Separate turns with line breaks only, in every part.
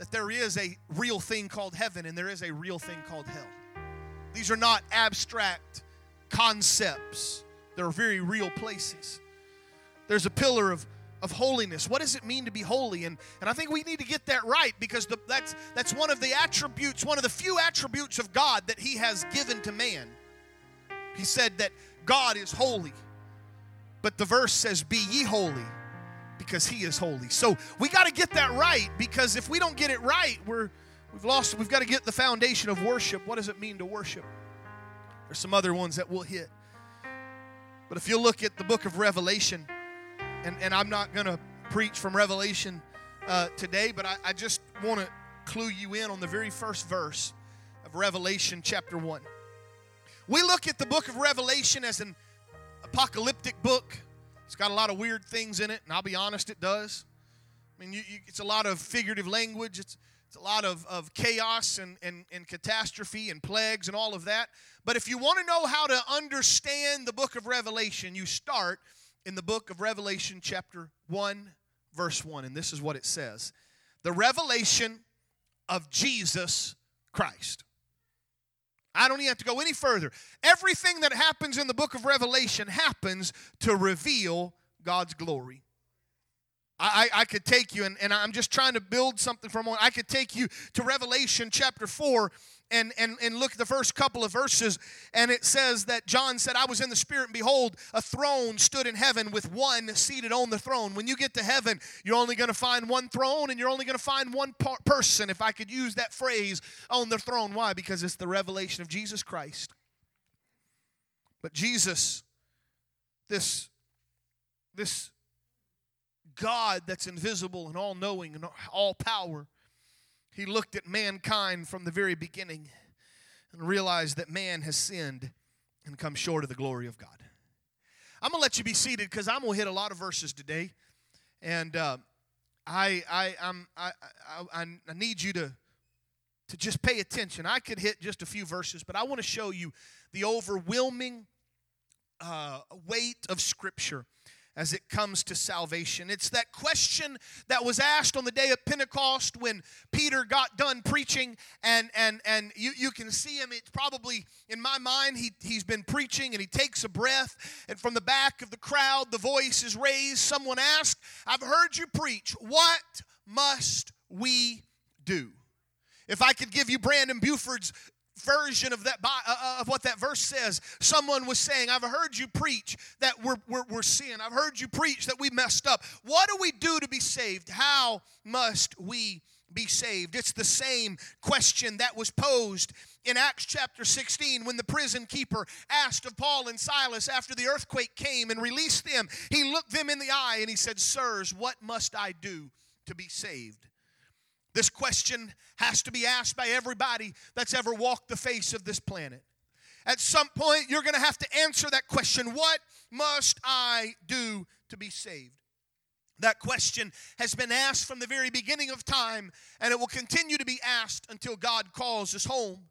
that there is a real thing called heaven and there is a real thing called hell. These are not abstract concepts, they're very real places. There's a pillar of, of holiness. What does it mean to be holy? And, and I think we need to get that right because the, that's, that's one of the attributes, one of the few attributes of God that He has given to man. He said that God is holy. But the verse says, Be ye holy because he is holy. So we got to get that right because if we don't get it right, we're we've lost we've got to get the foundation of worship. What does it mean to worship? There's some other ones that we'll hit. But if you look at the book of Revelation, and, and I'm not going to preach from Revelation uh, today, but I, I just want to clue you in on the very first verse of Revelation chapter 1. We look at the book of Revelation as an apocalyptic book. It's got a lot of weird things in it, and I'll be honest, it does. I mean, you, you, it's a lot of figurative language. It's, it's a lot of, of chaos and, and, and catastrophe and plagues and all of that. But if you want to know how to understand the book of Revelation, you start in the book of Revelation, chapter 1, verse 1. And this is what it says The revelation of Jesus Christ. I don't even have to go any further. Everything that happens in the book of Revelation happens to reveal God's glory. I, I, could take you, and, and I'm just trying to build something from one. I could take you to Revelation chapter 4 and, and, and look at the first couple of verses, and it says that John said, I was in the Spirit, and behold, a throne stood in heaven with one seated on the throne. When you get to heaven, you're only going to find one throne, and you're only going to find one person, if I could use that phrase, on the throne. Why? Because it's the revelation of Jesus Christ. But Jesus, this, this God that's invisible and all knowing and all power, he looked at mankind from the very beginning and realized that man has sinned and come short of the glory of God. I'm gonna let you be seated because I'm gonna hit a lot of verses today, and uh, I I I'm, I, I I need you to to just pay attention. I could hit just a few verses, but I want to show you the overwhelming uh, weight of Scripture as it comes to salvation. It's that question that was asked on the day of Pentecost when Peter got done preaching, and and and you, you can see him. It's probably in my mind, he, he's been preaching and he takes a breath, and from the back of the crowd, the voice is raised. Someone asked, I've heard you preach. What must we do? If I could give you Brandon Buford's version of that uh, uh, of what that verse says. Someone was saying i've heard you preach that we're, we're, we're sin. I've heard you preach that we messed up. What do we do to be saved? How must we be saved? It's the same question that was posed in acts chapter 16 when the prison keeper asked of paul and silas after the earthquake came and released them. He looked them in the eye and he said sirs what must i do to be saved this question has to be asked by everybody that's ever walked the face of this planet. At some point, you're going to have to answer that question What must I do to be saved? That question has been asked from the very beginning of time, and it will continue to be asked until God calls us home.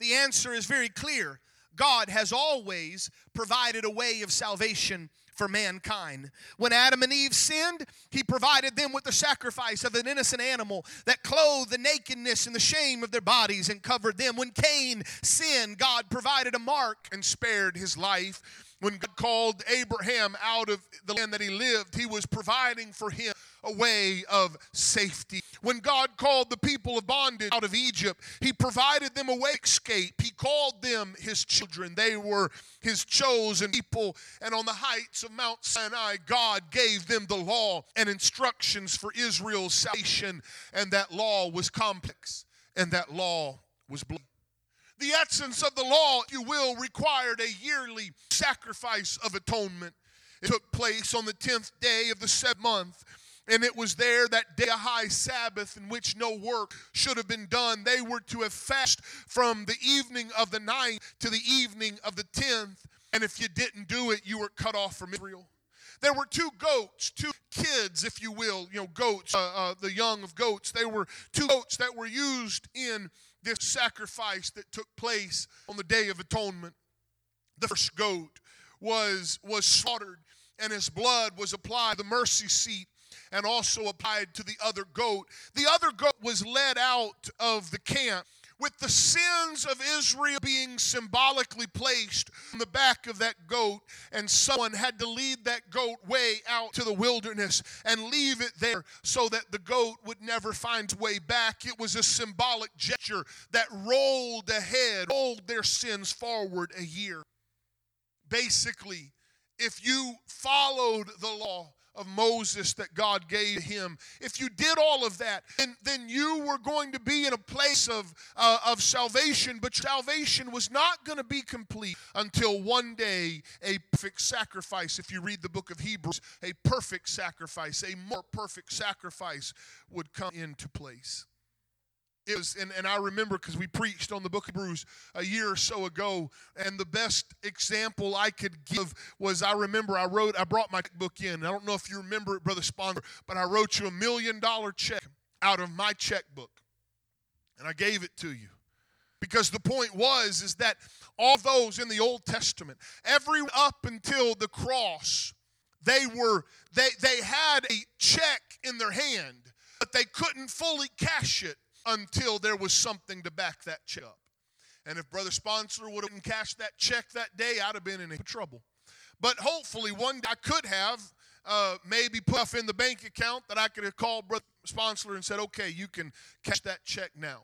The answer is very clear God has always provided a way of salvation for mankind. When Adam and Eve sinned, he provided them with the sacrifice of an innocent animal that clothed the nakedness and the shame of their bodies and covered them. When Cain sinned, God provided a mark and spared his life. When God called Abraham out of the land that he lived, he was providing for him a way of safety. When God called the people of bondage out of Egypt, He provided them a way escape. He called them His children. They were His chosen people. And on the heights of Mount Sinai, God gave them the law and instructions for Israel's salvation. And that law was complex, and that law was blood. The essence of the law, if you will, required a yearly sacrifice of atonement. It took place on the 10th day of the seventh month and it was there that day, a high Sabbath, in which no work should have been done. They were to have fasted from the evening of the ninth to the evening of the tenth. And if you didn't do it, you were cut off from Israel. There were two goats, two kids, if you will, you know, goats, uh, uh, the young of goats. They were two goats that were used in this sacrifice that took place on the Day of Atonement. The first goat was, was slaughtered, and his blood was applied the mercy seat and also applied to the other goat. The other goat was led out of the camp with the sins of Israel being symbolically placed on the back of that goat, and someone had to lead that goat way out to the wilderness and leave it there so that the goat would never find way back. It was a symbolic gesture that rolled ahead, rolled their sins forward a year. Basically, if you followed the law, of Moses that God gave him, if you did all of that, then, then you were going to be in a place of, uh, of salvation, but salvation was not going to be complete until one day a perfect sacrifice, if you read the book of Hebrews, a perfect sacrifice, a more perfect sacrifice would come into place. It was, and, and I remember because we preached on the book of Hebrews a year or so ago, and the best example I could give was I remember I wrote, I brought my book in. I don't know if you remember it, Brother Sponder, but I wrote you a million dollar check out of my checkbook, and I gave it to you. Because the point was is that all those in the Old Testament, every up until the cross, they were they they had a check in their hand, but they couldn't fully cash it until there was something to back that check up. And if Brother Sponsor would have cashed that check that day, I'd have been in trouble. But hopefully, one day I could have uh, maybe put off in the bank account that I could have called Brother Sponsor and said, okay, you can cash that check now.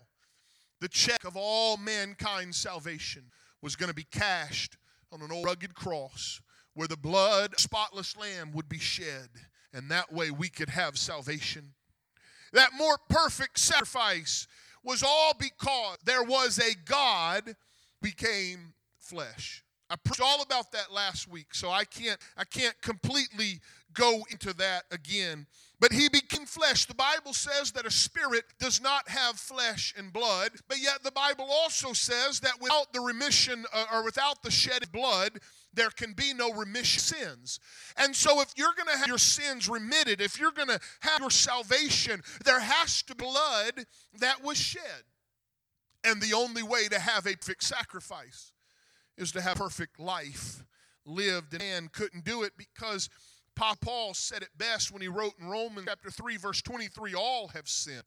The check of all mankind's salvation was going to be cashed on an old rugged cross where the blood, spotless lamb, would be shed. And that way we could have salvation that more perfect sacrifice was all because there was a God became flesh. I preached all about that last week, so I can't I can't completely go into that again. But he became flesh. The Bible says that a spirit does not have flesh and blood, but yet the Bible also says that without the remission uh, or without the shed blood, there can be no remission sins. And so if you're going to have your sins remitted, if you're going to have your salvation, there has to be blood that was shed. And the only way to have a perfect sacrifice is to have perfect life lived. And man couldn't do it because Paul said it best when he wrote in Romans chapter 3, verse 23 all have sinned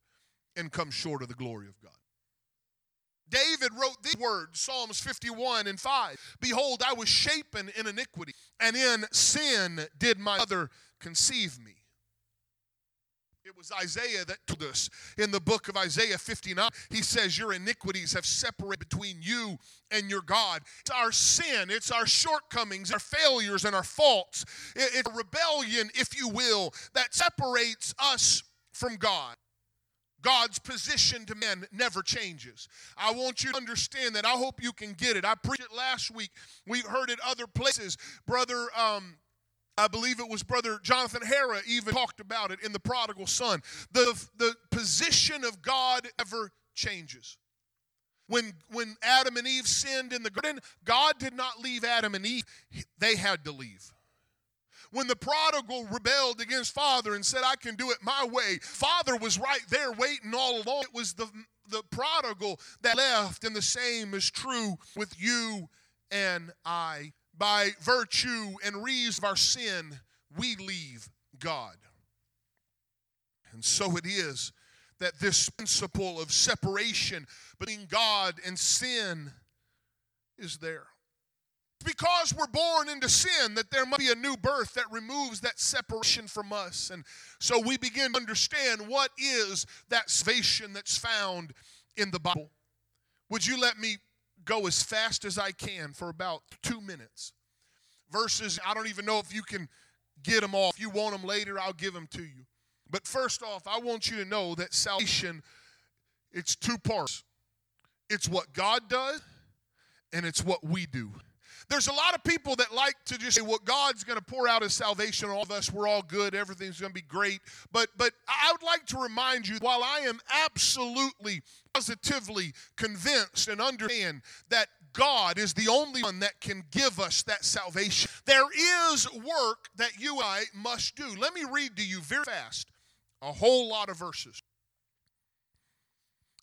and come short of the glory of God. David wrote these words, Psalms 51 and 5 Behold, I was shapen in iniquity, and in sin did my mother conceive me. It was Isaiah that told us in the book of Isaiah 59. He says, Your iniquities have separated between you and your God. It's our sin, it's our shortcomings, our failures, and our faults. It's a rebellion, if you will, that separates us from God. God's position to men never changes. I want you to understand that. I hope you can get it. I preached it last week. We've heard it other places. Brother, um, I believe it was Brother Jonathan Hara even talked about it in the prodigal son. The, the position of God ever changes. When, when Adam and Eve sinned in the garden, God did not leave Adam and Eve, they had to leave. When the prodigal rebelled against father and said, I can do it my way, father was right there waiting all along. It was the, the prodigal that left, and the same is true with you and I. By virtue and reason of our sin, we leave God. And so it is that this principle of separation between God and sin is there because we're born into sin that there must be a new birth that removes that separation from us. And so we begin to understand what is that salvation that's found in the Bible. Would you let me go as fast as I can for about two minutes? Verses, I don't even know if you can get them all. If you want them later, I'll give them to you. But first off, I want you to know that salvation, it's two parts. It's what God does, and it's what we do. There's a lot of people that like to just say, well, God's going to pour out his salvation on all of us. We're all good. Everything's going to be great. But, but I would like to remind you, while I am absolutely, positively convinced and understand that God is the only one that can give us that salvation, there is work that you and I must do. Let me read to you very fast a whole lot of verses.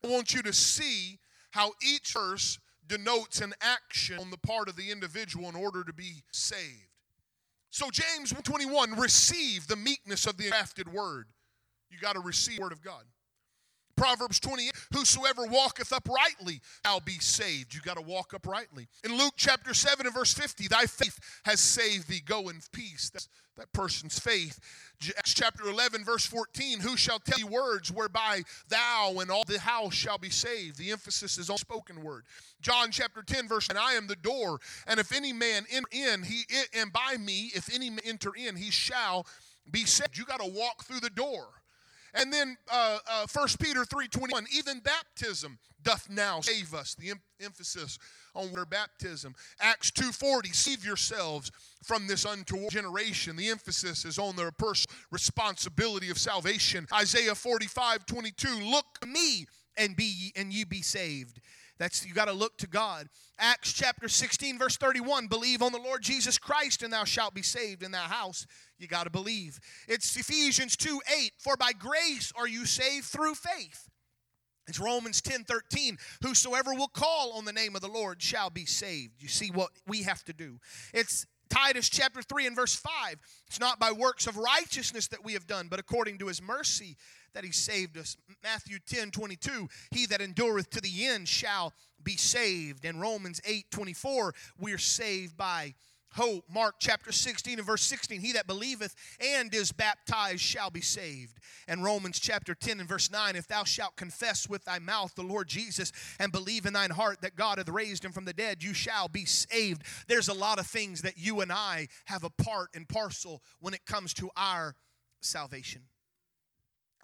I want you to see how each verse denotes an action on the part of the individual in order to be saved. So James 21, receive the meekness of the engrafted word. You got to receive the word of God. Proverbs 28, whosoever walketh uprightly shall be saved. You got to walk uprightly. In Luke chapter 7 and verse 50, thy faith has saved thee. Go in peace. That's that person's faith. Acts chapter 11, verse 14, who shall tell you words whereby thou and all the house shall be saved? The emphasis is on spoken word. John chapter 10, verse, and I am the door, and if any man enter in, he and by me, if any man enter in, he shall be saved. You got to walk through the door. And then uh, uh, 1 Peter 3.21, even baptism doth now save us. The em- emphasis on water baptism. Acts 2.40, save yourselves from this untoward generation. The emphasis is on their personal responsibility of salvation. Isaiah 45.22, look to me and be and ye be saved. That's you got to look to God. Acts chapter 16, verse 31. Believe on the Lord Jesus Christ, and thou shalt be saved in thy house. You got to believe. It's Ephesians 2 8. For by grace are you saved through faith. It's Romans 10 13. Whosoever will call on the name of the Lord shall be saved. You see what we have to do. It's Titus chapter 3 and verse 5. It's not by works of righteousness that we have done, but according to his mercy that he saved us. Matthew 10 22, he that endureth to the end shall be saved. And Romans 8 24, we're saved by hope. Mark chapter 16 and verse 16, he that believeth and is baptized shall be saved. And Romans chapter 10 and verse 9, if thou shalt confess with thy mouth the Lord Jesus and believe in thine heart that God hath raised him from the dead, you shall be saved. There's a lot of things that you and I have a part and parcel when it comes to our salvation.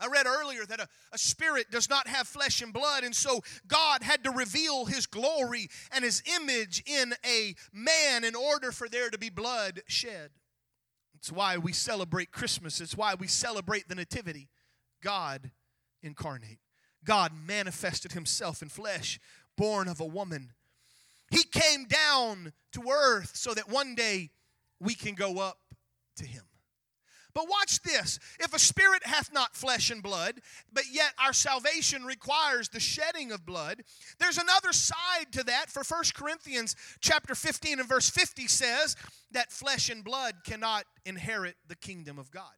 I read earlier that a, a, spirit does not have flesh and blood, and so God had to reveal his glory and his image in a man in order for there to be blood shed. It's why we celebrate Christmas, it's why we celebrate the Nativity. God incarnate, God manifested himself in flesh, born of a woman. He came down to earth so that one day we can go up to him. But watch this. If a spirit hath not flesh and blood, but yet our salvation requires the shedding of blood, there's another side to that. For 1 Corinthians chapter 15 and verse 50 says that flesh and blood cannot inherit the kingdom of God.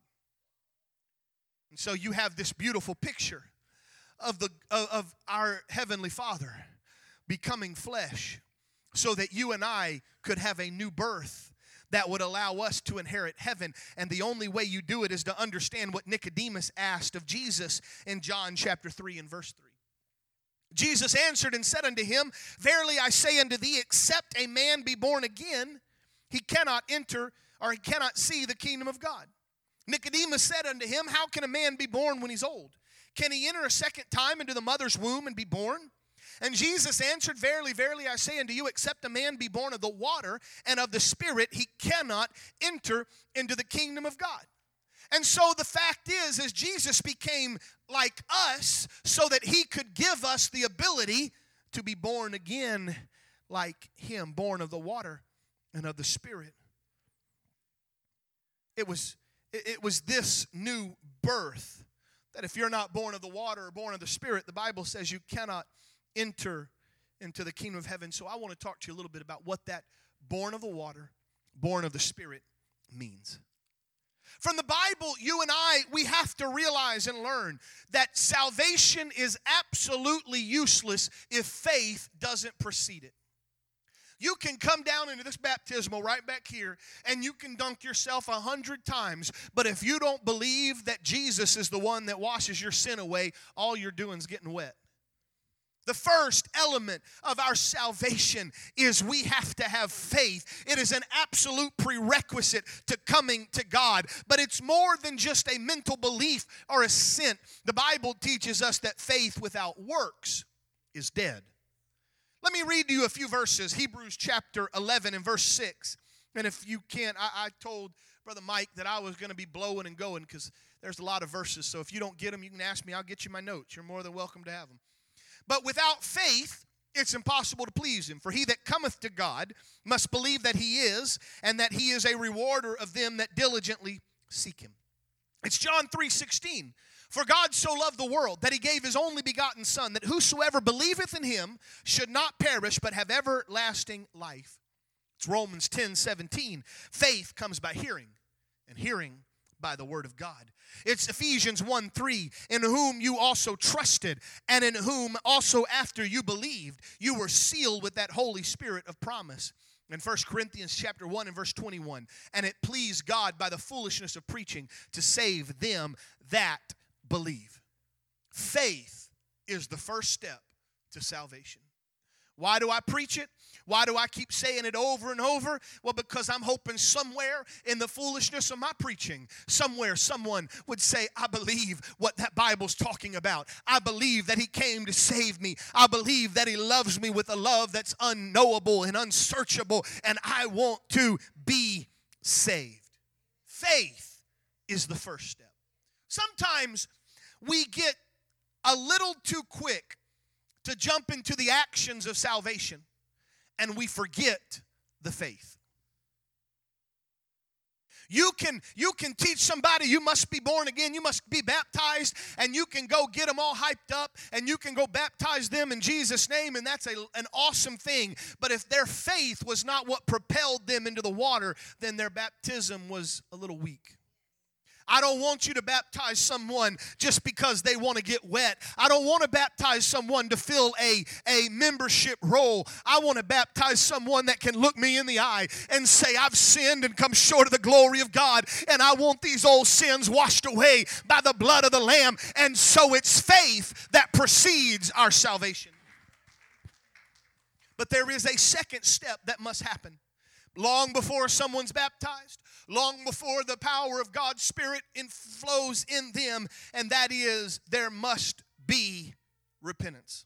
And so you have this beautiful picture of the of our heavenly Father becoming flesh so that you and I could have a new birth that would allow us to inherit heaven. And the only way you do it is to understand what Nicodemus asked of Jesus in John chapter 3 and verse 3. Jesus answered and said unto him, Verily I say unto thee, except a man be born again, he cannot enter or he cannot see the kingdom of God. Nicodemus said unto him, How can a man be born when he's old? Can he enter a second time into the mother's womb and be born? And Jesus answered, Verily, verily, I say unto you, except a man be born of the water and of the Spirit, he cannot enter into the kingdom of God. And so the fact is, as Jesus became like us so that he could give us the ability to be born again like him, born of the water and of the Spirit. It was, it was this new birth that if you're not born of the water or born of the Spirit, the Bible says you cannot enter into the kingdom of heaven. So I want to talk to you a little bit about what that born of the water, born of the Spirit means. From the Bible, you and I, we have to realize and learn that salvation is absolutely useless if faith doesn't precede it. You can come down into this baptismal right back here and you can dunk yourself a hundred times, but if you don't believe that Jesus is the one that washes your sin away, all you're doing is getting wet. The first element of our salvation is we have to have faith. It is an absolute prerequisite to coming to God. But it's more than just a mental belief or a sin. The Bible teaches us that faith without works is dead. Let me read you a few verses Hebrews chapter 11 and verse 6. And if you can't, I, I told Brother Mike that I was going to be blowing and going because there's a lot of verses. So if you don't get them, you can ask me. I'll get you my notes. You're more than welcome to have them. But without faith, it's impossible to please him. For he that cometh to God must believe that he is, and that he is a rewarder of them that diligently seek him. It's John 3 16. For God so loved the world that he gave his only begotten Son, that whosoever believeth in him should not perish, but have everlasting life. It's Romans 10 17. Faith comes by hearing, and hearing by the word of God. It's Ephesians 1 3, in whom you also trusted, and in whom also after you believed, you were sealed with that Holy Spirit of promise. In 1 Corinthians chapter 1 and verse 21, and it pleased God by the foolishness of preaching to save them that believe. Faith is the first step to salvation. Why do I preach it? Why do I keep saying it over and over? Well, because I'm hoping somewhere in the foolishness of my preaching, somewhere someone would say, I believe what that Bible's talking about. I believe that He came to save me. I believe that He loves me with a love that's unknowable and unsearchable, and I want to be saved. Faith is the first step. Sometimes we get a little too quick to jump into the actions of salvation and we forget the faith. You can you can teach somebody you must be born again, you must be baptized, and you can go get them all hyped up, and you can go baptize them in Jesus' name, and that's a, an awesome thing. But if their faith was not what propelled them into the water, then their baptism was a little weak. I don't want you to baptize someone just because they want to get wet. I don't want to baptize someone to fill a, a membership roll. I want to baptize someone that can look me in the eye and say, I've sinned and come short of the glory of God, and I want these old sins washed away by the blood of the Lamb. And so it's faith that precedes our salvation. But there is a second step that must happen long before someone's baptized, long before the power of God's Spirit flows in them, and that is there must be repentance.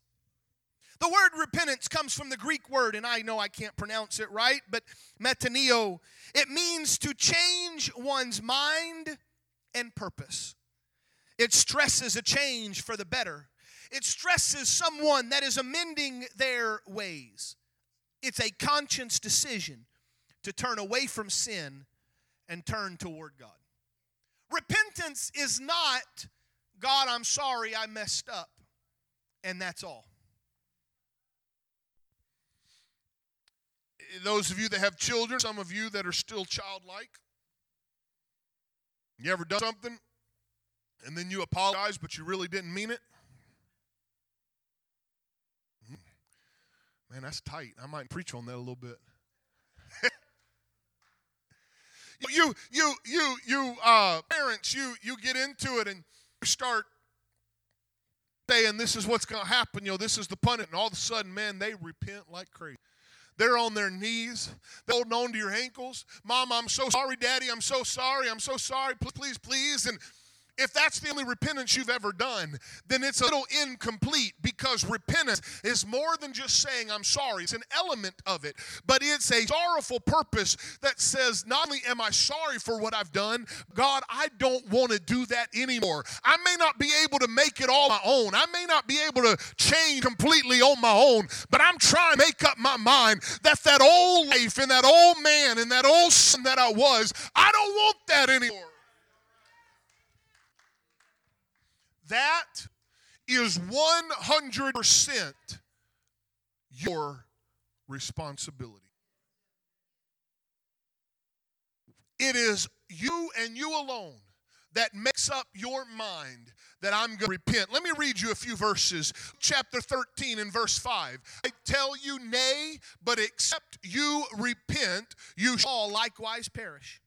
The word repentance comes from the Greek word, and I know I can't pronounce it right, but metaneo. It means to change one's mind and purpose. It stresses a change for the better. It stresses someone that is amending their ways. It's a conscious decision to turn away from sin and turn toward God. Repentance is not, God, I'm sorry I messed up, and that's all. Those of you that have children, some of you that are still childlike, you ever done something and then you apologize, but you really didn't mean it? Hmm. Man, that's tight. I might preach on that a little bit. You you you you uh, parents you you get into it and you start saying this is what's going to happen you know this is the punishment and all of a sudden man they repent like crazy. They're on their knees. They're holding on to your ankles. Mom i'm so sorry daddy. I'm so sorry. I'm so sorry. Please please please and if that's the only repentance you've ever done, then it's a little incomplete because repentance is more than just saying, I'm sorry. It's an element of it, but it's a sorrowful purpose that says, Not only am I sorry for what I've done, God, I don't want to do that anymore. I may not be able to make it all my own, I may not be able to change completely on my own, but I'm trying to make up my mind that that old life and that old man and that old son that I was, I don't want that anymore. That is 100% your responsibility. It is you and you alone that makes up your mind that I'm going to repent. Let me read you a few verses. Chapter 13 and verse 5. I tell you, nay, but except you repent, you shall likewise perish.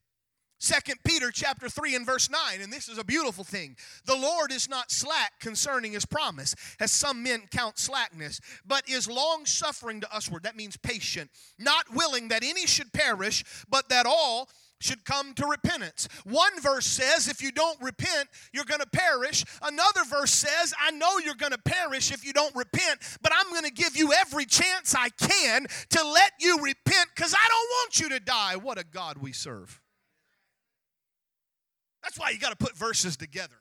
Second Peter chapter 3 and verse 9, and this is a beautiful thing. The Lord is not slack concerning his promise, as some men count slackness, but is long suffering to usward. That means patient, not willing that any should perish, but that all should come to repentance. One verse says, if you don't repent, you're going to perish. Another verse says, I know you're going to perish if you don't repent, but I'm going to give you every chance I can to let you repent because I don't want you to die. What a God we serve. That's why you got to put verses together.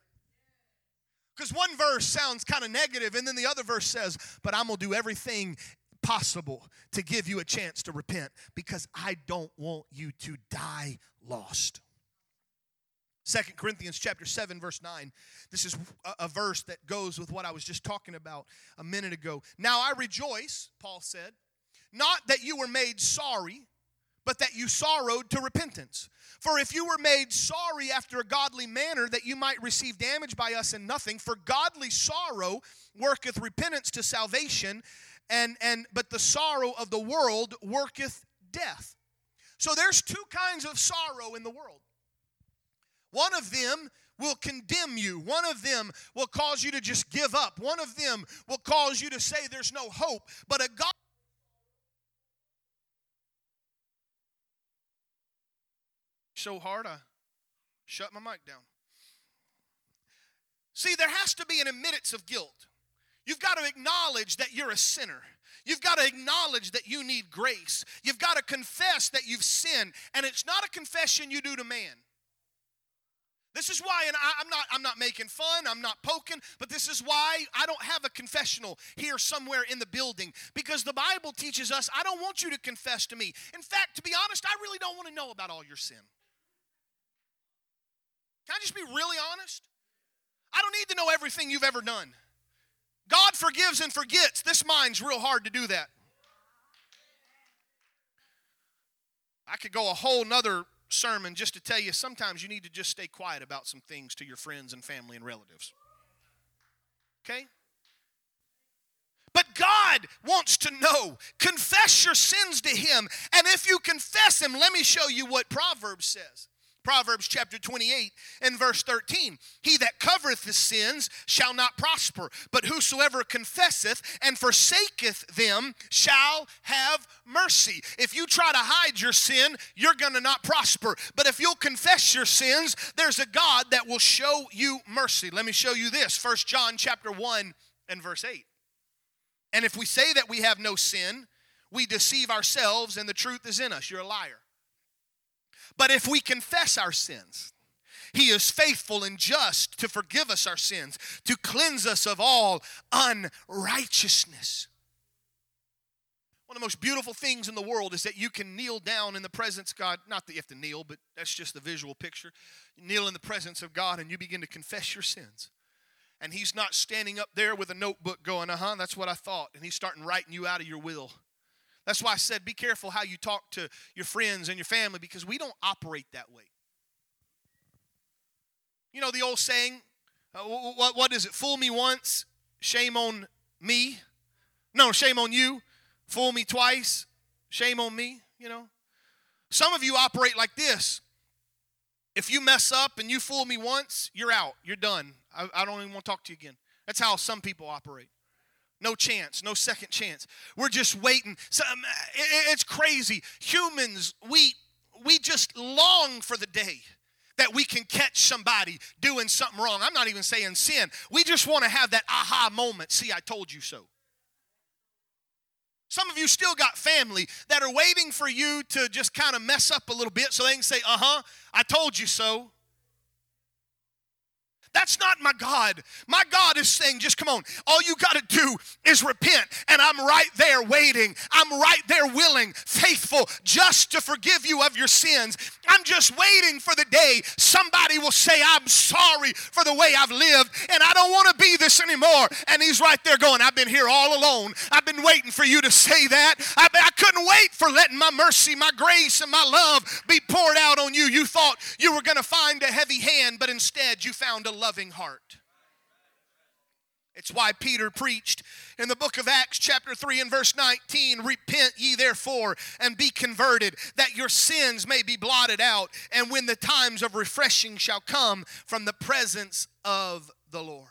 Because one verse sounds kind of negative, and then the other verse says, But I'm going to do everything possible to give you a chance to repent because I don't want you to die lost. Second Corinthians chapter 7 verse 9. This is a, a, verse that goes with what I was just talking about a minute ago. Now I rejoice, Paul said, not that you were made sorry, but that you sorrowed to repentance. For if you were made sorry after a godly manner, that you might receive damage by us and nothing, for godly sorrow worketh repentance to salvation, and, and but the sorrow of the world worketh death. So there's two kinds of sorrow in the world. One of them will condemn you. One of them will cause you to just give up. One of them will cause you to say there's no hope. But a God so hard I shut my mic down. See, there has to be an admittance of guilt. You've got to acknowledge that you're a sinner. You've got to acknowledge that you need grace. You've got to confess that you've sinned. And it's not a confession you do to man. This is why, and I, am not, I'm not making fun, I'm not poking, but this is why I don't have a confessional here somewhere in the building. Because the Bible teaches us, I don't want you to confess to me. In fact, to be honest, I really don't want to know about all your sin. Can I just be really honest? I don't need to know everything you've ever done. God forgives and forgets. This mind's real hard to do that. I could go a whole nother sermon just to tell you sometimes you need to just stay quiet about some things to your friends and family and relatives. Okay? But God wants to know. Confess your sins to Him. And if you confess Him, let me show you what Proverbs says. Proverbs chapter 28 and verse 13. He that covereth his sins shall not prosper, but whosoever confesseth and forsaketh them shall have mercy. If you try to hide your sin, you're going to not prosper. But if you'll confess your sins, there's a God that will show you mercy. Let me show you this. First John chapter 1 and verse 8. And if we say that we have no sin, we deceive ourselves and the truth is in us. You're a liar. But if we confess our sins, he is faithful and just to forgive us our sins, to cleanse us of all unrighteousness. One of the most beautiful things in the world is that you can kneel down in the presence of God. Not that you have to kneel, but that's just the visual picture. You kneel in the presence of God and you begin to confess your sins. And He's not standing up there with a notebook going, uh huh, that's what I thought. And He's starting writing you out of your will. That's why I said be careful how you talk to your friends and your family because we don't operate that way. You know the old saying, uh, what, what is it? Fool me once, shame on me. No, shame on you. Fool me twice, shame on me, you know. Some of you operate like this. If you mess up and you fool me once, you're out. You're done. I, I don't even want to talk to you again. That's how some people operate. No chance, no second chance. We're just waiting. Um, it's crazy. Humans, we we just long for the day that we can catch somebody doing something wrong. I'm not even saying sin. We just want to have that aha moment. See, I told you so. Some of you still got family that are waiting for you to just kind of mess up a little bit so they can say, uh huh, I told you so. That's not my God. My God is saying, just come on. All you got to do is repent, and I'm right there waiting. I'm right there willing, faithful, just to forgive you of your sins. I'm just waiting for the day somebody will say, I'm sorry for the way I've lived, and I don't want to be this anymore. And He's right there going, I've been here all alone. I've been waiting for you to say that. I, I couldn't wait for letting my mercy, my grace, and my love be poured out on you. You thought you were going to find a heavy hand, but instead you found a loving heart. It's why Peter preached in the book of Acts, chapter 3, and verse 19 Repent ye therefore and be converted, that your sins may be blotted out, and when the times of refreshing shall come from the presence of the Lord.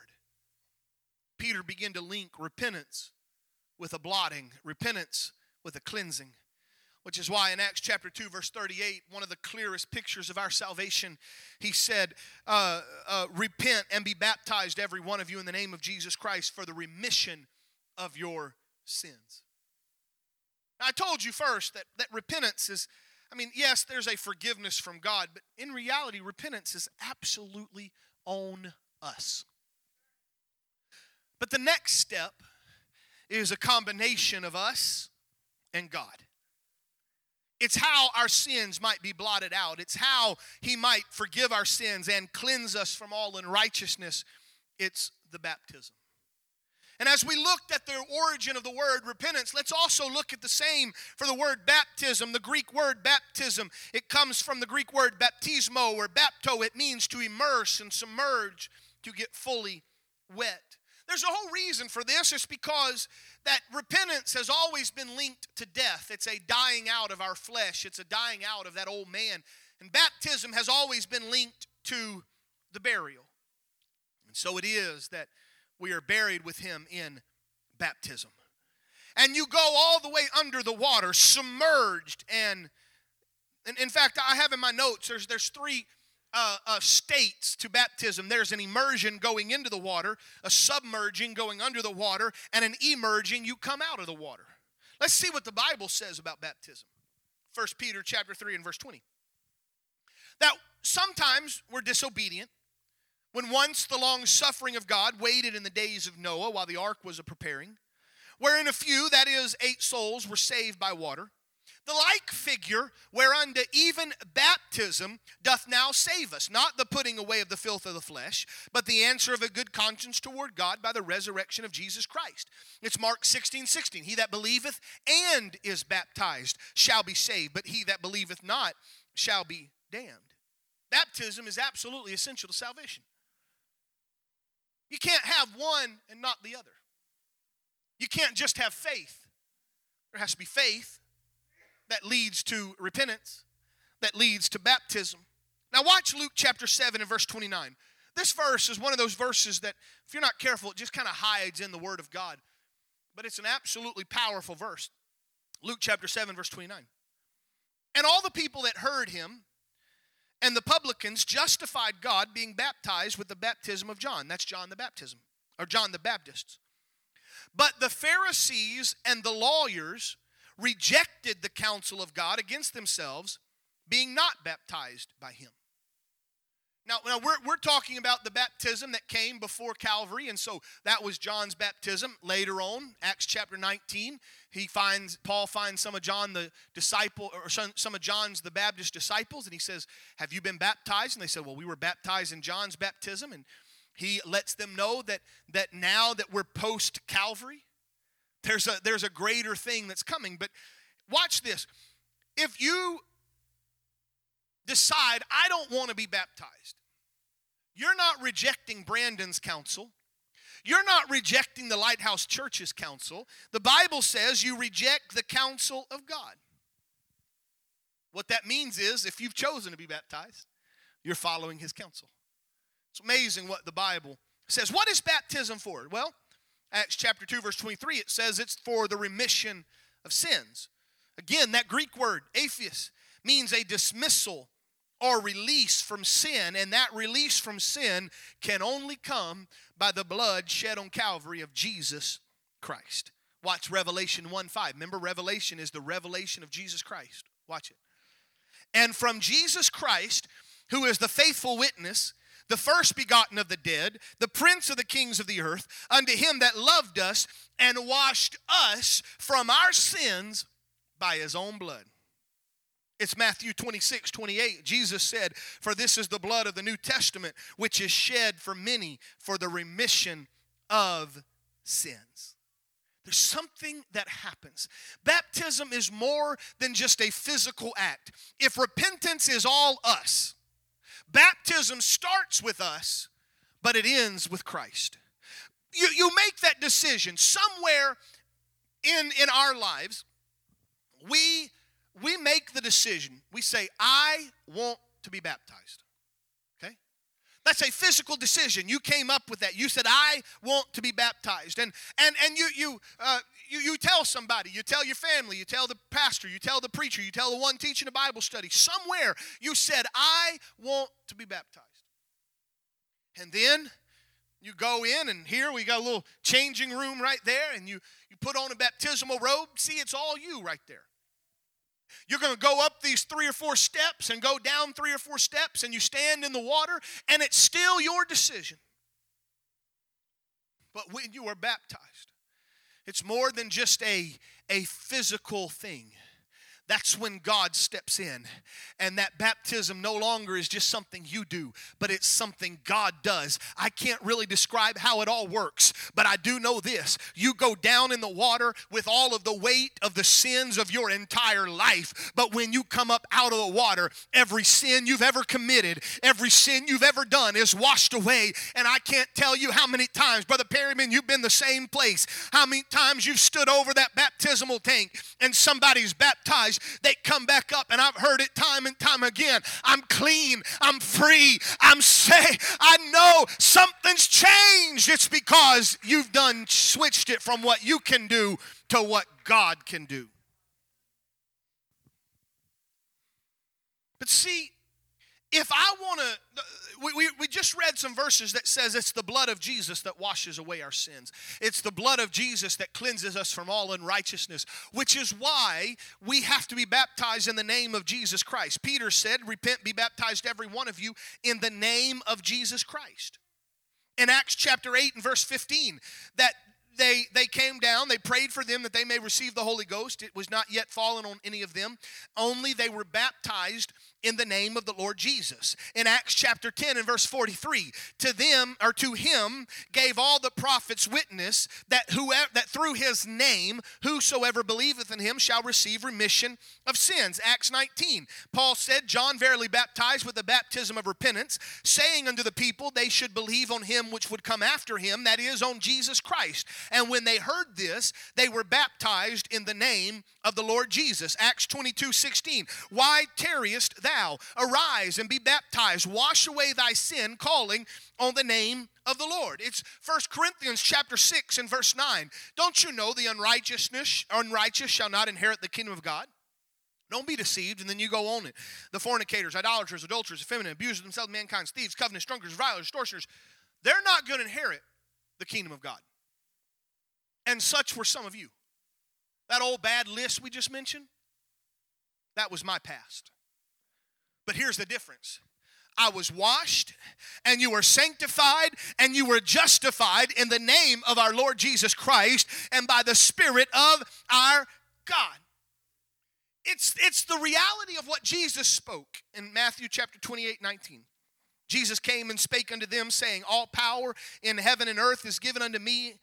Peter began to link repentance with a blotting, repentance with a cleansing which is why in Acts chapter 2, verse 38, one of the clearest pictures of our salvation, he said, uh, uh, Repent and be baptized, every one of you, in the name of Jesus Christ for the remission of your sins. I told you first that, that repentance is, I mean, yes, there's a forgiveness from God, but in reality, repentance is absolutely on us. But the next step is a combination of us and God. It's how our sins might be blotted out. It's how He might forgive our sins and cleanse us from all unrighteousness. It's the baptism. And as we looked at the origin of the word repentance, let's also look at the same for the word baptism. The Greek word baptism, it comes from the Greek word baptismo or bapto. It means to immerse and submerge, to get fully wet. There's a whole reason for this. It's because that repentance has always been linked to death. It's a dying out of our flesh, it's a dying out of that old man. And baptism has always been linked to the burial. And so it is that we are buried with him in baptism. And you go all the way under the water, submerged. And, and in fact, I have in my notes, there's, there's three uh, uh, states to baptism there's an immersion going into the water, a submerging going under the water, and an emerging, you come out of the water. Let's see what the Bible says about baptism. 1 Peter chapter 3 and verse 20. That sometimes we're disobedient. When once the long suffering of God waited in the days of Noah while the ark was a preparing, wherein a few, that is, eight souls, were saved by water. The like figure whereunto even baptism doth now save us, not the putting away of the filth of the flesh, but the answer of a good conscience toward God by the resurrection of Jesus Christ. It's Mark 16, 16. He that believeth and is baptized shall be saved, but he that believeth not shall be damned. Baptism is absolutely essential to salvation. You can't have one and not the other. You can't just have faith. There has to be faith that leads to repentance, that leads to baptism. Now, watch Luke chapter 7 and verse 29. This verse is one of those verses that, if you're not careful, it just kind of hides in the Word of God. But it's an absolutely powerful verse. Luke chapter 7, verse 29. And all the people that heard him and the publicans justified God being baptized with the baptism of John. That's John the baptism, or John the Baptist. But the Pharisees and the lawyers rejected the counsel of God against themselves, being not baptized by him. Now, now we're, we're talking about the baptism that came before Calvary, and so that was John's baptism. Later on, Acts chapter 19, he finds Paul finds some of John the disciple, or some, some of John's the Baptist disciples, and he says, Have you been baptized? And they said, Well, we were baptized in John's baptism, and he lets them know that that now that we're post Calvary, there's a, there's a greater thing that's coming. But watch this. If you decide, I don't want to be baptized, you're not rejecting Brandon's counsel. You're not rejecting the Lighthouse Church's counsel. The Bible says you reject the counsel of God. What that means is if you've chosen to be baptized, you're following his counsel. It's amazing what the Bible says. What is baptism for? Well, Acts chapter 2, verse 23, it says it's for the remission of sins. Again, that Greek word, apheus, means a dismissal or release from sin, and that release from sin can only come by the blood shed on Calvary of Jesus Christ. Watch Revelation 1 5. Remember, Revelation is the revelation of Jesus Christ. Watch it. And from Jesus Christ, who is the faithful witness, the first begotten of the dead, the prince of the kings of the earth, unto him that loved us and washed us from our sins by his own blood. It's Matthew 26, 28. Jesus said, For this is the blood of the New Testament, which is shed for many for the remission of sins. There's something that happens. Baptism is more than just a physical act. If repentance is all us, Baptism starts with us, but it ends with Christ. You, you make that decision somewhere in, in our lives. We, we make the decision. We say, I want to be baptized. Okay? That's a physical decision. You came up with that. You said, I want to be baptized. And, and, and you, you, uh, you, you tell somebody, you tell your family, you tell the pastor, you tell the preacher, you tell the one teaching a Bible study. Somewhere you said, I want to be baptized. And then you go in, and here we got a little changing room right there, and you, you put on a baptismal robe. See, it's all you right there. You're going to go up these three or four steps and go down three or four steps, and you stand in the water, and it's still your decision. But when you are baptized, it's more than just a, a physical thing. That's when God steps in. And that baptism no longer is just something you do, but it's something God does. I can't really describe how it all works, but I do know this. You go down in the water with all of the weight of the sins of your entire life, but when you come up out of the water, every sin you've ever committed, every sin you've ever done is washed away. And I can't tell you how many times, Brother Perryman, you've been the same place, how many times you've stood over that baptismal tank and somebody's baptized they come back up, and I've heard it time and time again. I'm clean, I'm free, I'm safe. I know something's changed. It's because you've done switched it from what you can do to what God can do. But see, if I want to, we, we, we just read some verses that says it's the blood of Jesus that washes away our sins. It's the blood of Jesus that cleanses us from all unrighteousness, which is why we have to be baptized in the name of Jesus Christ. Peter said, Repent, be baptized, every one of you, in the name of Jesus Christ. In Acts chapter 8 and verse 15, that they they came down they prayed for them that they may receive the holy ghost it was not yet fallen on any of them only they were baptized in the name of the Lord Jesus. In Acts chapter 10 and verse 43, to them or to him gave all the prophets witness that whoever that through his name whosoever believeth in him shall receive remission of sins. Acts 19. Paul said, John verily baptized with the baptism of repentance, saying unto the people they should believe on him which would come after him, that is on Jesus Christ. And when they heard this, they were baptized in the name of the Lord Jesus. Acts 22, 16. Why tarriest thou? Thou arise and be baptized wash away thy sin calling on the name of the lord it's First corinthians chapter 6 and verse 9 don't you know the unrighteousness unrighteous shall not inherit the kingdom of god don't be deceived, and then you go on it. The fornicators, idolaters, adulterers, effeminate, abusers themselves, mankind, thieves, covenants, drunkards, revilers, extortioners, they're not going to inherit the kingdom of God. And such were some of you. That old bad list we just mentioned, that was my past. But here's the difference. I was washed, and you were sanctified, and you were justified in the name of our Lord Jesus Christ and by the Spirit of our God. It's, it's the reality of what Jesus spoke in Matthew chapter 28 19. Jesus came and spake unto them, saying, All power in heaven and earth is given unto me.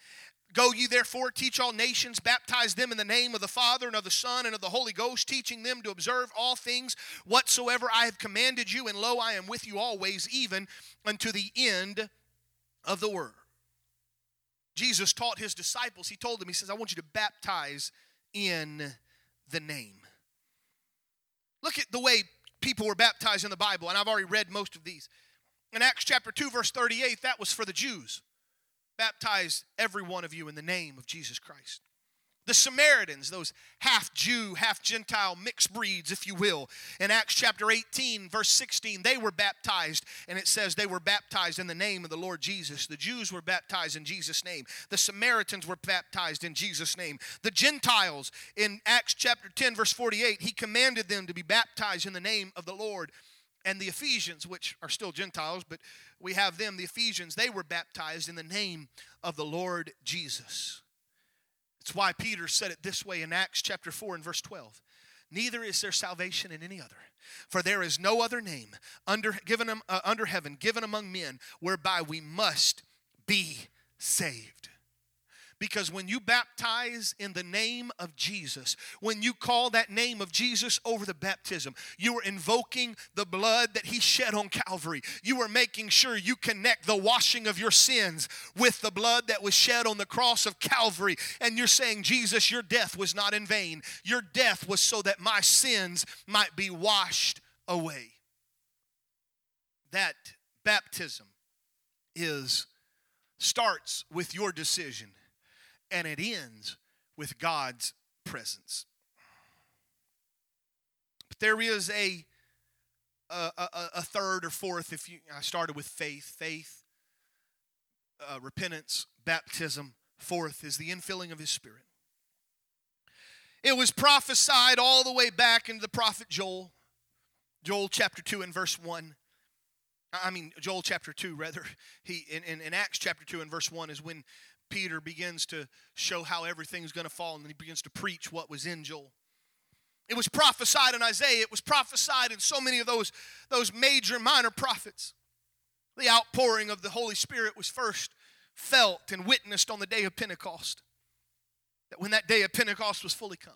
Go ye therefore, teach all nations, baptize them in the name of the Father and of the Son and of the Holy Ghost, teaching them to observe all things whatsoever I have commanded you. And lo, I am with you always, even unto the end of the world. Jesus taught his disciples, he told them, he says, I want you to baptize in the name. Look at the way people were baptized in the Bible, and I've already read most of these. In Acts chapter 2, verse 38, that was for the Jews baptize every one of you in the name of Jesus Christ. The Samaritans, those half Jew, half Gentile mixed breeds, if you will, in Acts chapter 18, verse 16, they were baptized, and it says they were baptized in the name of the Lord Jesus. The Jews were baptized in Jesus' name. The Samaritans were baptized in Jesus' name. The Gentiles, in Acts chapter 10, verse 48, he commanded them to be baptized in the name of the Lord and the Ephesians, which are still Gentiles, but we have them, the Ephesians, they were baptized in the name of the Lord Jesus. It's why Peter said it this way in Acts chapter 4 and verse 12. Neither is there salvation in any other, for there is no other name under, given, uh, under heaven given among men whereby we must be saved. Because when you baptize in the name of Jesus, when you call that name of Jesus over the baptism, you are invoking the blood that He shed on Calvary. You are making sure you connect the washing of your sins with the blood that was shed on the cross of Calvary. And you're saying, Jesus, your death was not in vain. Your death was so that my sins might be washed away. That baptism is starts with your decision and it ends with God's presence. But there is a, a, a, a third or fourth, if you, I started with faith, faith, uh, repentance, baptism. Fourth is the infilling of His Spirit. It was prophesied all the way back into the prophet Joel, Joel chapter 2 and verse 1. I mean, Joel chapter 2, rather. He, in, in, in Acts chapter 2 and verse 1 is when Peter begins to show how everything's going to fall, and he begins to preach what was in Joel. It was prophesied in Isaiah. It was prophesied in so many of those, those major minor prophets. The outpouring of the Holy Spirit was first felt and witnessed on the day of Pentecost. That when that day of Pentecost was fully come,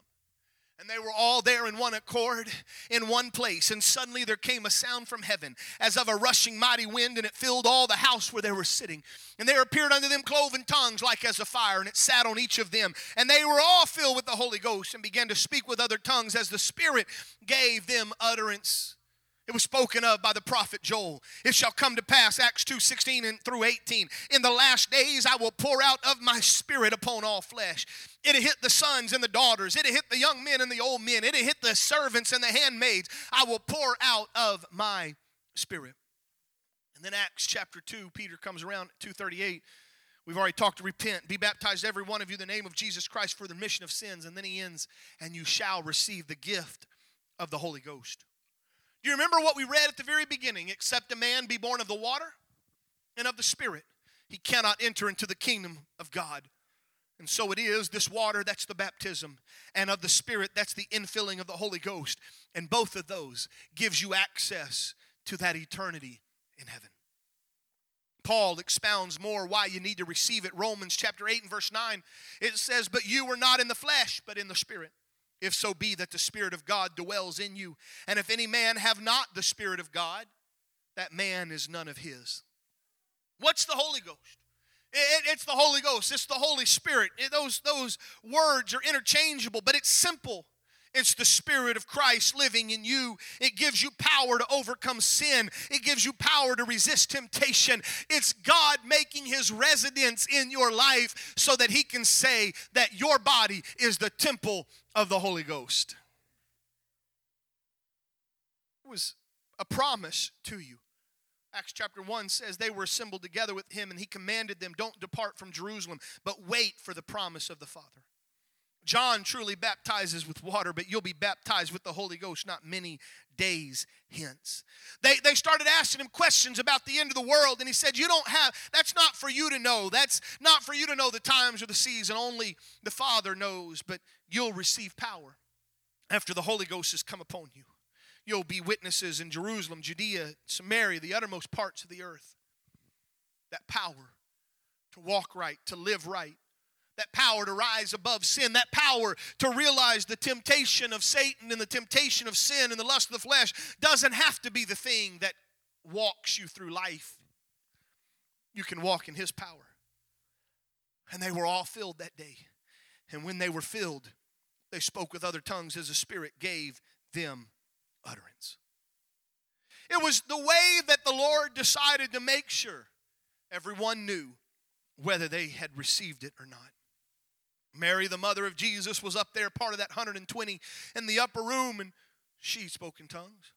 and they were all there in one accord, in one place. And suddenly there came a sound from heaven as of a rushing mighty wind, and it filled all the house where they were sitting. And there appeared unto them cloven tongues like as a fire, and it sat on each of them. And they were all filled with the Holy Ghost and began to speak with other tongues as the Spirit gave them utterance. It was spoken of by the prophet Joel. It shall come to pass, Acts 2 16 and through 18. In the last days I will pour out of my spirit upon all flesh. It'll hit the sons and the daughters. It'll hit the young men and the old men. It'll hit the servants and the handmaids. I will pour out of my spirit. And then Acts chapter 2, Peter comes around at 238. We've already talked to repent. Be baptized, every one of you, in the name of Jesus Christ for the remission of sins. And then he ends, and you shall receive the gift of the Holy Ghost. Do you remember what we read at the very beginning? Except a man be born of the water and of the Spirit, he cannot enter into the kingdom of God. And so it is this water, that's the baptism, and of the Spirit, that's the infilling of the Holy Ghost. And both of those gives you access to that eternity in heaven. Paul expounds more why you need to receive it. Romans chapter 8 and verse 9, it says, But you were not in the flesh, but in the Spirit if so be that the Spirit of God dwells in you. And if any man have not the Spirit of God, that man is none of his. What's the Holy Ghost? It, it's the Holy Ghost. It's the Holy Spirit. It, those, those words are interchangeable, but it's simple. It's the Spirit of Christ living in you. It gives you power to overcome sin. It gives you power to resist temptation. It's God making His residence in your life so that He can say that your body is the temple of the Holy Ghost. It was a promise to you. Acts chapter 1 says they were assembled together with him and he commanded them, Don't depart from Jerusalem, but wait for the promise of the Father. John truly baptizes with water, but you'll be baptized with the Holy Ghost not many days hence. They, they started asking him questions about the end of the world, and he said, You don't have, that's not for you to know. That's not for you to know the times or the season. Only the Father knows, but you'll receive power after the Holy Ghost has come upon you. You'll be witnesses in Jerusalem, Judea, Samaria, the uttermost parts of the earth. That power to walk right, to live right, that power to rise above sin, that power to realize the temptation of Satan and the temptation of sin and the lust of the flesh doesn't have to be the thing that walks you through life. You can walk in His power. And they were all filled that day. And when they were filled, they spoke with other tongues as the Spirit gave them utterance. It was the way that the Lord decided to make sure everyone knew whether they had received it or not. Mary, the mother of Jesus, was up there, part of that 120 in the upper room, and she spoke in tongues.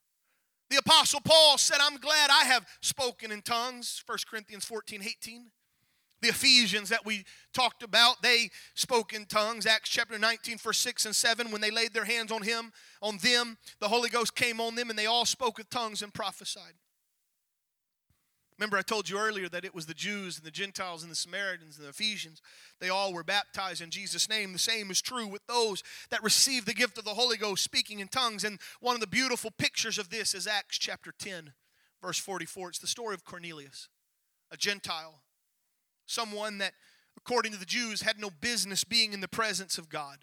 The Apostle Paul said, I'm glad I have spoken in tongues, 1 Corinthians 14 18. The Ephesians that we talked about, they spoke in tongues. Acts chapter 19, verse 6 and 7. When they laid their hands on him, on them, the Holy Ghost came on them, and they all spoke with tongues and prophesied. Remember, I told you earlier that it was the Jews and the Gentiles and the Samaritans and the Ephesians. They all were baptized in Jesus' name. The same is true with those that received the gift of the Holy Ghost, speaking in tongues. And one of the beautiful pictures of this is Acts chapter 10, verse 44. It's the story of Cornelius, a Gentile, someone that, according to the Jews, had no business being in the presence of God.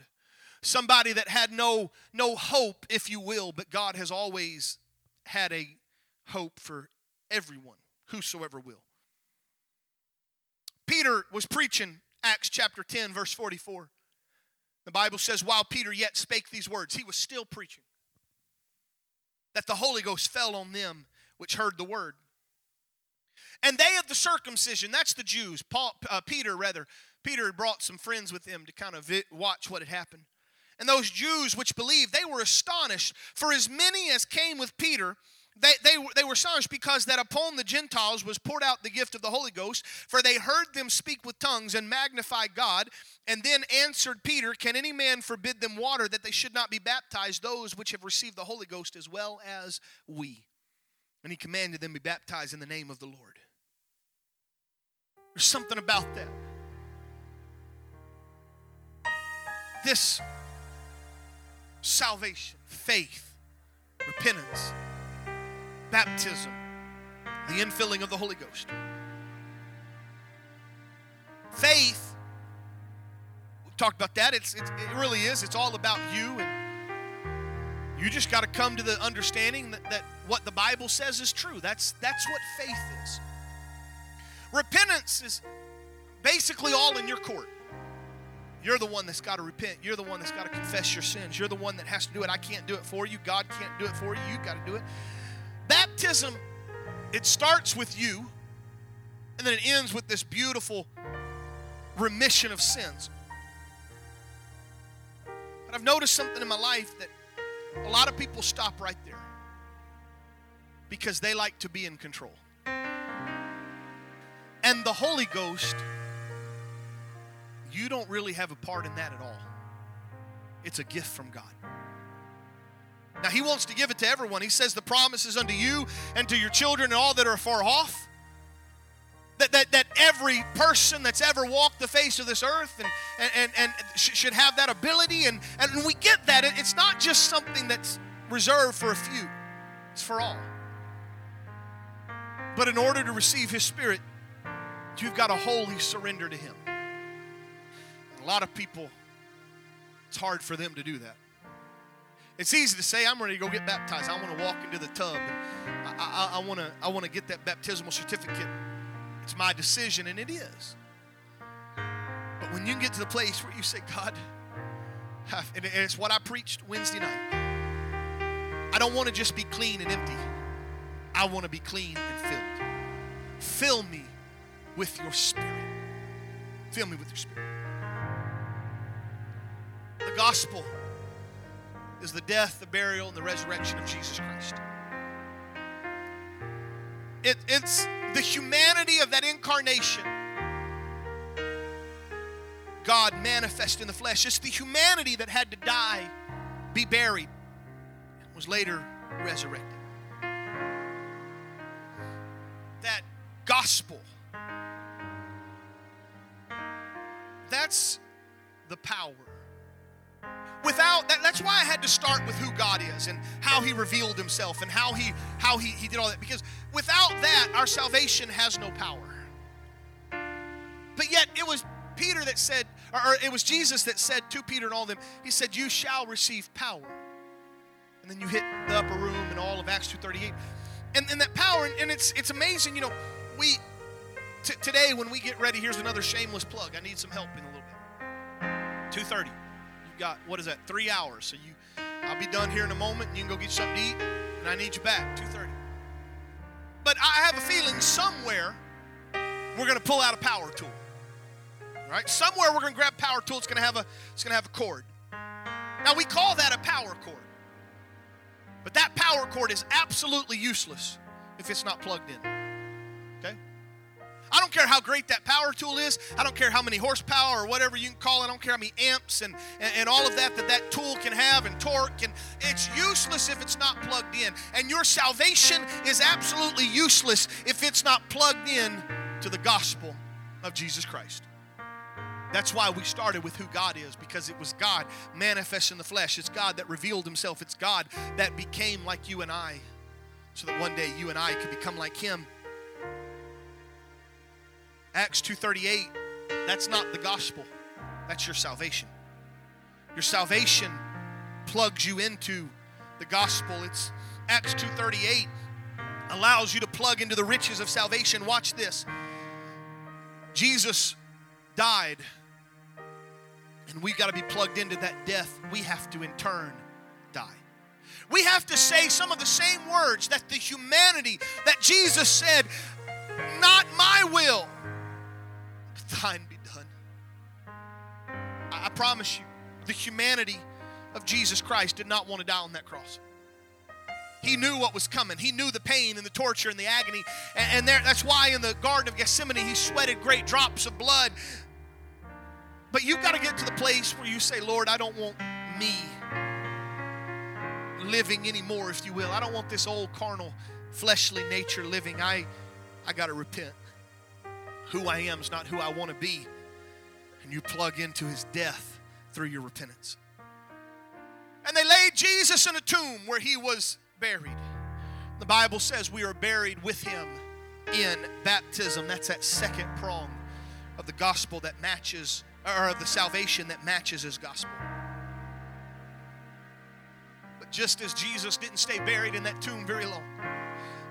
Somebody that had no, no hope, if you will, but God has always had a hope for everyone whosoever will. Peter was preaching Acts chapter 10, verse 44. The Bible says, while Peter yet spake these words, he was still preaching. That the Holy Ghost fell on them which heard the word. And they of the circumcision, that's the Jews, Paul, uh, Peter rather, Peter had brought some friends with him to kind of watch what had happened. And those Jews which believed, they were astonished, for as many as came with Peter they, they, they were astonished because that upon the Gentiles was poured out the gift of the Holy Ghost, for they heard them speak with tongues and magnify God. And then answered Peter, Can any man forbid them water that they should not be baptized, those which have received the Holy Ghost as well as we? And he commanded them be baptized in the name of the Lord. There's something about that. This salvation, faith, repentance, baptism, the infilling of the Holy Ghost. Faith, we talked about that. It's, it's, it really is. It's all about you. And you just got to come to the understanding that, that what the Bible says is true. That's, that's what faith is. Repentance is basically all in your court. You're the one that's got to repent. You're the one that's got to confess your sins. You're the one that has to do it. I can't do it for you. God can't do it for you. You got to do it. Baptism, it starts with you, and then it ends with this beautiful remission of sins. But I've noticed something in my life that a lot of people stop right there because they like to be in control. And the Holy Ghost you don't really have a part in that at all. It's a gift from God. Now, He wants to give it to everyone. He says the promise is unto you and to your children and all that are far off. That, that, that every person that's ever walked the face of this earth and, and, and, and should have that ability. And, and we get that. It's not just something that's reserved for a few, it's for all. But in order to receive His Spirit, you've got to wholly surrender to Him. A lot of people, it's hard for them to do that. It's easy to say, I'm ready to go get baptized. I want to walk into the tub. I, I, I want to I want to get that baptismal certificate. It's my decision, and it is. But when you get to the place where you say, God, and it's what I preached Wednesday night. I don't want to just be clean and empty. I want to be clean and filled. Fill me with your spirit. Fill me with your spirit. The gospel is the death, the burial, and the resurrection of Jesus Christ. It, it's the humanity of that incarnation. God manifest in the flesh. It's the humanity that had to die, be buried, and was later resurrected. That gospel. That's the power without that, that's why I had to start with who God is and how he revealed himself and how he how he, he did all that because without that our salvation has no power. But yet it was Peter that said or, it was Jesus that said to Peter and all of them, he said, You shall receive power. And then you hit the upper room and all of Acts 238. And, and that power, and, and it's it's amazing, you know, we t- today when we get ready, here's another shameless plug. I need some help in a little bit. 230 got what is that? Three hours. So you, I'll be done here in a moment, and you can go get something to eat, and I need you back two thirty. But I have a feeling somewhere we're going to pull out a power tool. Right? Somewhere we're going to grab power tool. It's going to have a it's going to have a cord. Now we call that a power cord. But that power cord is absolutely useless if it's not plugged in. I don't care how great that power tool is. I don't care how many horsepower or whatever you can call it. I don't care how many amps and, and, and all of that that that tool can have and torque. And it's useless if it's not plugged in. And your salvation is absolutely useless if it's not plugged in to the gospel of Jesus Christ. That's why we started with who God is, because it was God manifest in the flesh. It's God that revealed Himself. It's God that became like you and I, so that one day you and I could become like Him. Acts 2:38, that's not the gospel. That's your salvation. Your salvation plugs you into the gospel. It's Acts 2:38 allows you to plug into the riches of salvation. Watch this. Jesus died and we've got to be plugged into that death. We have to in turn die. We have to say some of the same words that the humanity that Jesus said, not my will, thine be done. I, I promise you, the humanity of Jesus Christ did not want to die on that cross. He knew what was coming. He knew the pain and the torture and the agony. And, and there, that's why in the Garden of Gethsemane he sweated great drops of blood. But you've got to get to the place where you say, Lord, I don't want me living anymore, if you will. I don't want this old carnal, fleshly nature living. I, I got to repent who I am is not who I want to be. And you plug into his death through your repentance. And they laid Jesus in a tomb where he was buried. The Bible says we are buried with him in baptism. That's that second prong of the gospel that matches, or of the salvation that matches his gospel. But just as Jesus didn't stay buried in that tomb very long,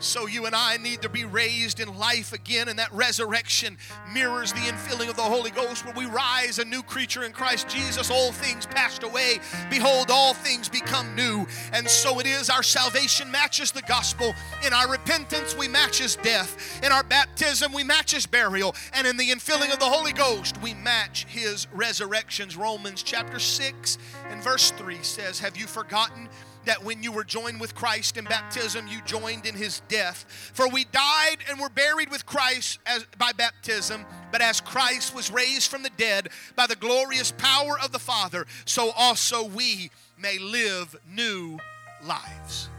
so you and I need to be raised in life again, and that resurrection mirrors the infilling of the Holy Ghost, where we rise a new creature in Christ Jesus. All things passed away. Behold, all things become new. And so it is our salvation matches the gospel. In our repentance, we matches death. In our baptism, we matches burial. And in the infilling of the Holy Ghost, we match his resurrections. Romans chapter 6 and verse 3 says, Have you forgotten? That when you were joined with Christ in baptism, you joined in his death. For we died and were buried with Christ as, by baptism, but as Christ was raised from the dead by the glorious power of the Father, so also we may live new lives.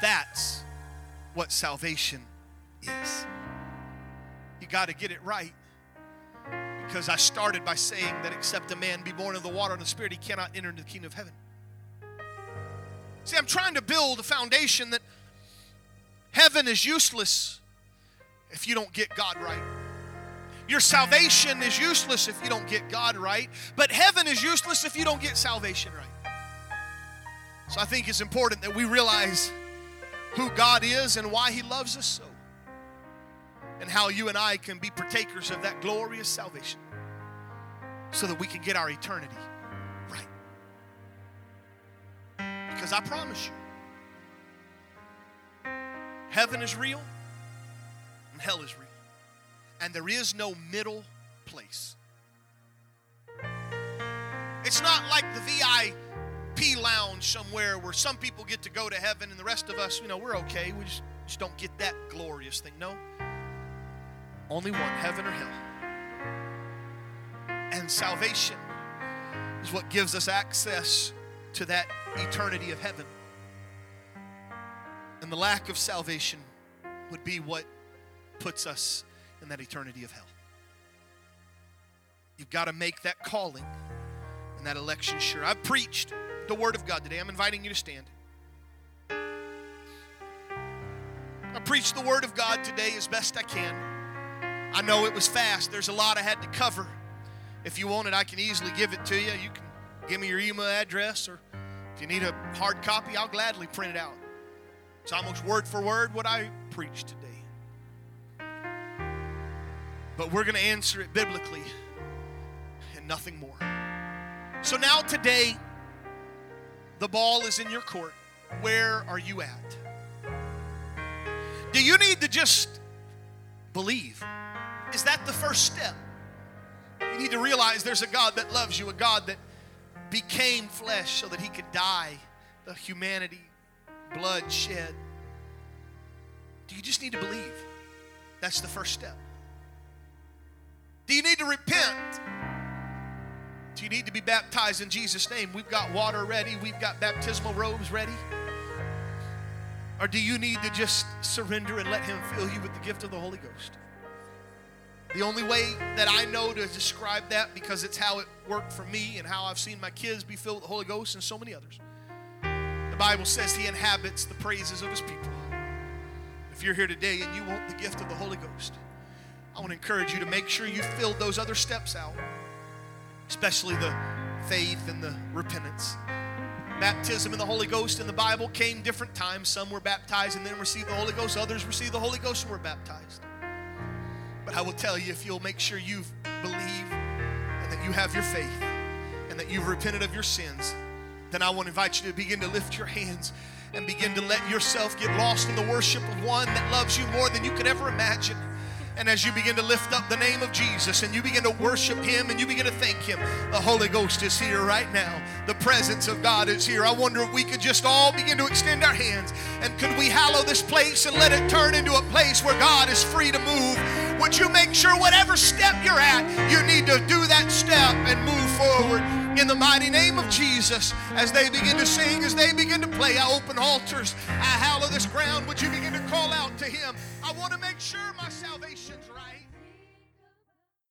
That's what salvation is. You got to get it right because I started by saying that except a man be born of the water and the Spirit, he cannot enter into the kingdom of heaven. See, I'm trying to build a foundation that heaven is useless if you don't get God right. Your salvation is useless if you don't get God right, but heaven is useless if you don't get salvation right. So I think it's important that we realize who God is and why He loves us so, and how you and I can be partakers of that glorious salvation so that we can get our eternity Because I promise you, heaven is real and hell is real. And there is no middle place. It's not like the VIP lounge somewhere where some people get to go to heaven and the rest of us, you know, we're okay. We just, just don't get that glorious thing. No. Only one heaven or hell. And salvation is what gives us access to that eternity of heaven. And the lack of salvation would be what puts us in that eternity of hell. You've got to make that calling and that election sure. I've preached the Word of God today. I'm inviting you to stand. I preached the Word of God today as best I can. I know it was fast. There's a lot I had to cover. If you want it, I can easily give it to you. You can give me your email address or if you need a hard copy, I'll gladly print it out. It's almost word for word what I preached today. But we're going to answer it biblically and nothing more. So now, today, the ball is in your court. Where are you at? Do you need to just believe? Is that the first step? You need to realize there's a God that loves you, a God that became flesh so that he could die the humanity, blood shed. Do you just need to believe? That's the first step. Do you need to repent? Do you need to be baptized in Jesus' name? We've got water ready, we've got baptismal robes ready. Or do you need to just surrender and let Him fill you with the gift of the Holy Ghost? The only way that I know to describe that, because it's how it worked for me and how I've seen my kids be filled with the Holy Ghost and so many others. The Bible says He inhabits the praises of His people. If you're here today and you want the gift of the Holy Ghost, I want to encourage you to make sure you filled those other steps out, especially the faith and the repentance. Baptism in the Holy Ghost in the Bible came different times. Some were baptized and then received the Holy Ghost, others received the Holy Ghost and were baptized. But I will tell you if you'll make sure you believe and that you have your faith and that you've repented of your sins, then I want to invite you to begin to lift your hands and begin to let yourself get lost in the worship of one that loves you more than you could ever imagine. And as you begin to lift up the name of Jesus and you begin to worship Him and you begin to thank Him, the Holy Ghost is here right now. The presence of God is here. I wonder if we could just all begin to extend our hands and could we hallow this place and let it turn into a place where God is free to move? Would you make sure whatever step you're at, you need to do that step and move forward? In the mighty name of Jesus. As they begin to sing, as they begin to play, I open altars, I hallow this ground. Would you begin to call out to Him? I want to make sure my salvation's right.